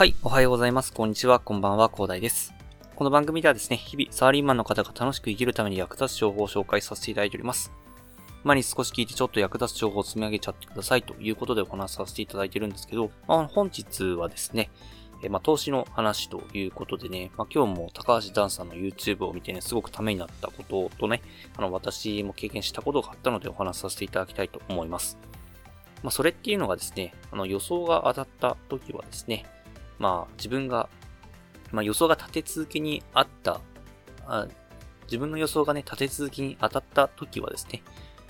はい、おはようございます。こんにちは、こんばんは、広大です。この番組ではですね、日々、サラリーマンの方が楽しく生きるために役立つ情報を紹介させていただいております。前に少し聞いてちょっと役立つ情報を積み上げちゃってくださいということでお話させていただいてるんですけど、まあ、本日はですね、えまあ、投資の話ということでね、まあ、今日も高橋ダンさんの YouTube を見てね、すごくためになったこととね、あの、私も経験したことがあったのでお話しさせていただきたいと思います。まあ、それっていうのがですね、あの、予想が当たった時はですね、まあ自分が、まあ予想が立て続けにあった、あ自分の予想がね、立て続けに当たった時はですね、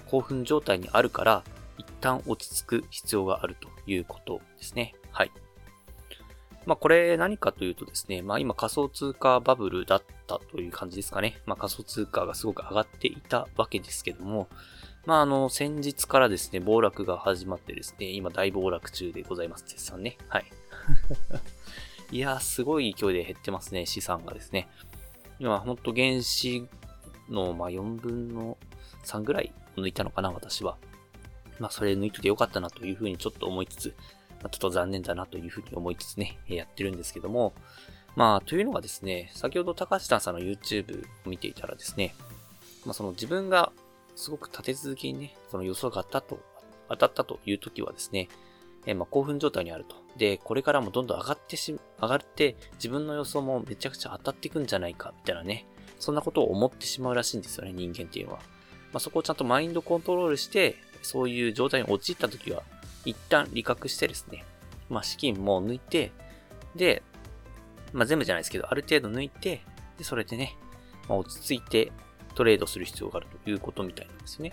興奮状態にあるから、一旦落ち着く必要があるということですね。はい。まあこれ何かというとですね、まあ今仮想通貨バブルだったという感じですかね。まあ仮想通貨がすごく上がっていたわけですけども、まああの先日からですね、暴落が始まってですね、今大暴落中でございます。絶賛ね。はい。いやー、すごい勢いで減ってますね、資産がですね。今、ほんと原子の、まあ、4分の3ぐらい抜いたのかな、私は。まあ、それ抜いとてよかったなというふうにちょっと思いつつ、ちょっと残念だなというふうに思いつつね、やってるんですけども、まあ、というのがですね、先ほど高橋さんの YouTube を見ていたらですね、まあ、その自分がすごく立て続けにね、その予想があったと、当たったという時はですね、えまあ、興奮状態にあると。で、これからもどんどん上がってし、上がって、自分の予想もめちゃくちゃ当たっていくんじゃないか、みたいなね。そんなことを思ってしまうらしいんですよね、人間っていうのは。まあ、そこをちゃんとマインドコントロールして、そういう状態に陥った時は、一旦理覚してですね、まあ、資金も抜いて、で、まあ、全部じゃないですけど、ある程度抜いて、で、それでね、まあ、落ち着いてトレードする必要があるということみたいなんですね。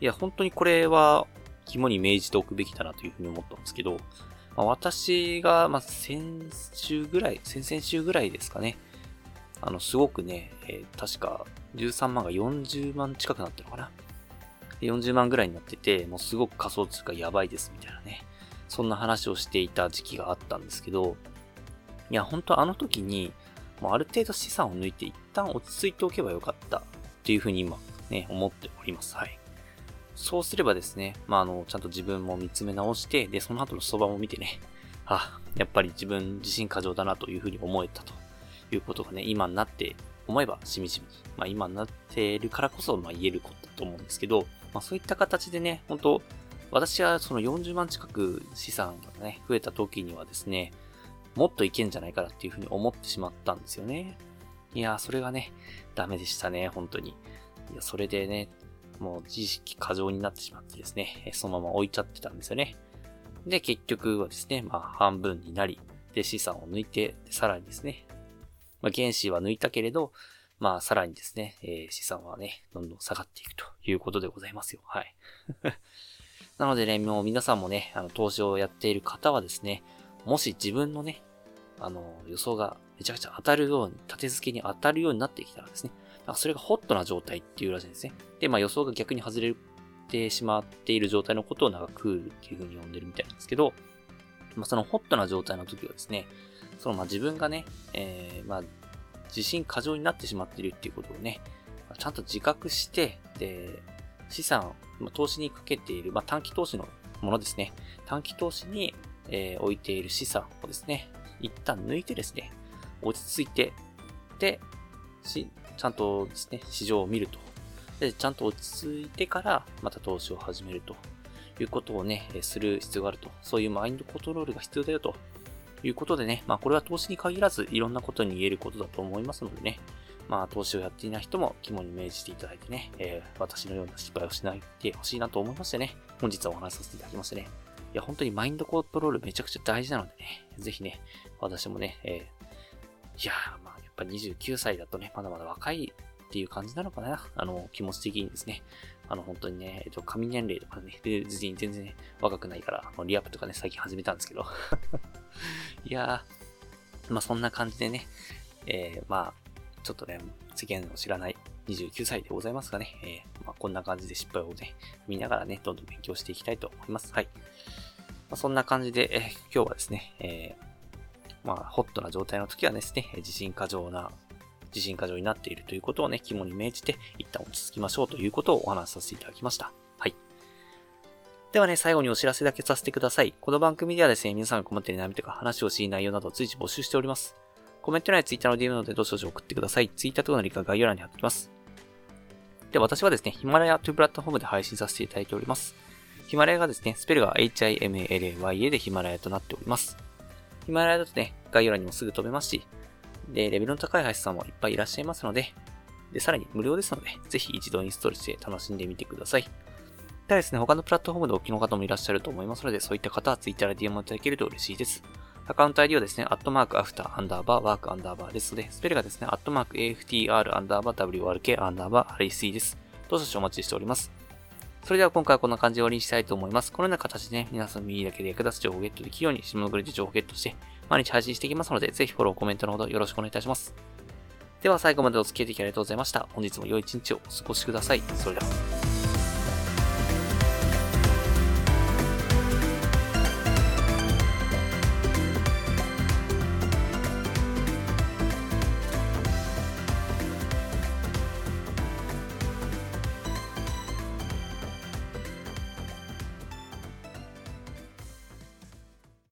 いや、本当にこれは、肝に銘じておくべきだなというふうに思ったんですけど、まあ、私が、ま、先週ぐらい、先々週ぐらいですかね。あの、すごくね、えー、確か13万が40万近くなったのかな。40万ぐらいになってて、もうすごく仮想通貨やばいですみたいなね。そんな話をしていた時期があったんですけど、いや、本当あの時に、もうある程度資産を抜いて一旦落ち着いておけばよかったっていうふうに今ね、思っております。はい。そうすればですね、まあ、あの、ちゃんと自分も見つめ直して、で、その後の相場も見てね、あ、やっぱり自分自身過剰だなというふうに思えたということがね、今になって思えばしみじみ、まあ今になっているからこそ、まあ言えることだと思うんですけど、まあそういった形でね、本当私はその40万近く資産がね、増えた時にはですね、もっといけんじゃないかなっていうふうに思ってしまったんですよね。いやー、それがね、ダメでしたね、本当に。いや、それでね、もう自意識過剰になってしまってですね、そのまま置いちゃってたんですよね。で、結局はですね、まあ半分になり、で、資産を抜いて、さらにですね、まあ原資は抜いたけれど、まあさらにですね、えー、資産はね、どんどん下がっていくということでございますよ。はい。なのでね、もう皆さんもね、あの、投資をやっている方はですね、もし自分のね、あの、予想がめちゃくちゃ当たるように、立て付けに当たるようになってきたらですね、それがホットな状態っていうらしいんですね。で、まあ予想が逆に外れてしまっている状態のことをなんかクールっていう風に呼んでるみたいなんですけど、まあそのホットな状態の時はですね、そのまあ自分がね、えー、まあ自信過剰になってしまっているっていうことをね、ちゃんと自覚して、で、資産、ま、投資にかけている、まあ短期投資のものですね。短期投資に、えー、置いている資産をですね、一旦抜いてですね、落ち着いて、で、ちゃんとですね、市場を見ると。で、ちゃんと落ち着いてから、また投資を始めるということをね、する必要があると。そういうマインドコントロールが必要だよということでね、まあこれは投資に限らずいろんなことに言えることだと思いますのでね、まあ投資をやっていない人も肝に銘じていただいてね、えー、私のような失敗をしないでほしいなと思いましてね、本日はお話しさせていただきましてね、いや本当にマインドコントロールめちゃくちゃ大事なのでね、ぜひね、私もね、えー、いやー、まあやっぱ29歳だとね、まだまだ若いっていう感じなのかな。あの、気持ち的にですね。あの、本当にね、えっと、神年齢とかね、別に全然、ね、若くないから、リアップとかね、最近始めたんですけど。いやー、まあそんな感じでね、えー、まあ、ちょっとね、世間を知らない29歳でございますがね、えー、まあ、こんな感じで失敗をね、見ながらね、どんどん勉強していきたいと思います。はい。まあ、そんな感じで、えー、今日はですね、えー、まあ、ホットな状態の時はですね、自信過剰な、自信過剰になっているということをね、肝に銘じて、一旦落ち着きましょうということをお話しさせていただきました。ではね、最後にお知らせだけさせてください。この番組ではですね、皆さんが困っている悩みとか話をしい内容などを随時募集しております。コメント欄や Twitter の DM などでどしどし送ってください。Twitter とかのリンクは概要欄に貼っておきます。で、私はですね、ヒマラヤというプラットフォームで配信させていただいております。ヒマラヤがですね、スペルが HIMALAYA でヒマラヤとなっております。ヒマラヤだとね、概要欄にもすぐ飛べますし、で、レベルの高い配信さんもいっぱいいらっしゃいますので、で、さらに無料ですので、ぜひ一度インストールして楽しんでみてください。ただですね、他のプラットフォームでお聞きの方もいらっしゃると思いますので、そういった方は Twitter で DM をいただけると嬉しいです。アカウント ID はですね、アットマークアフターアンダーバーワークアンダーバーですので、スペルがですね、アットマーク AFTR アンダーバー WRK アンダーバー REC です。どうぞお待ちしております。それでは今回はこんな感じで終わりにしたいと思います。このような形でね、皆さんの耳だけで役立つ情報をゲットできるように、下のグリで情報をゲットして、毎日配信していきますので、ぜひフォロー、コメントのほどよろしくお願いいたします。では最後までお付き合いいただきありがとうございました。本日も良い一日をお過ごしください。それでは。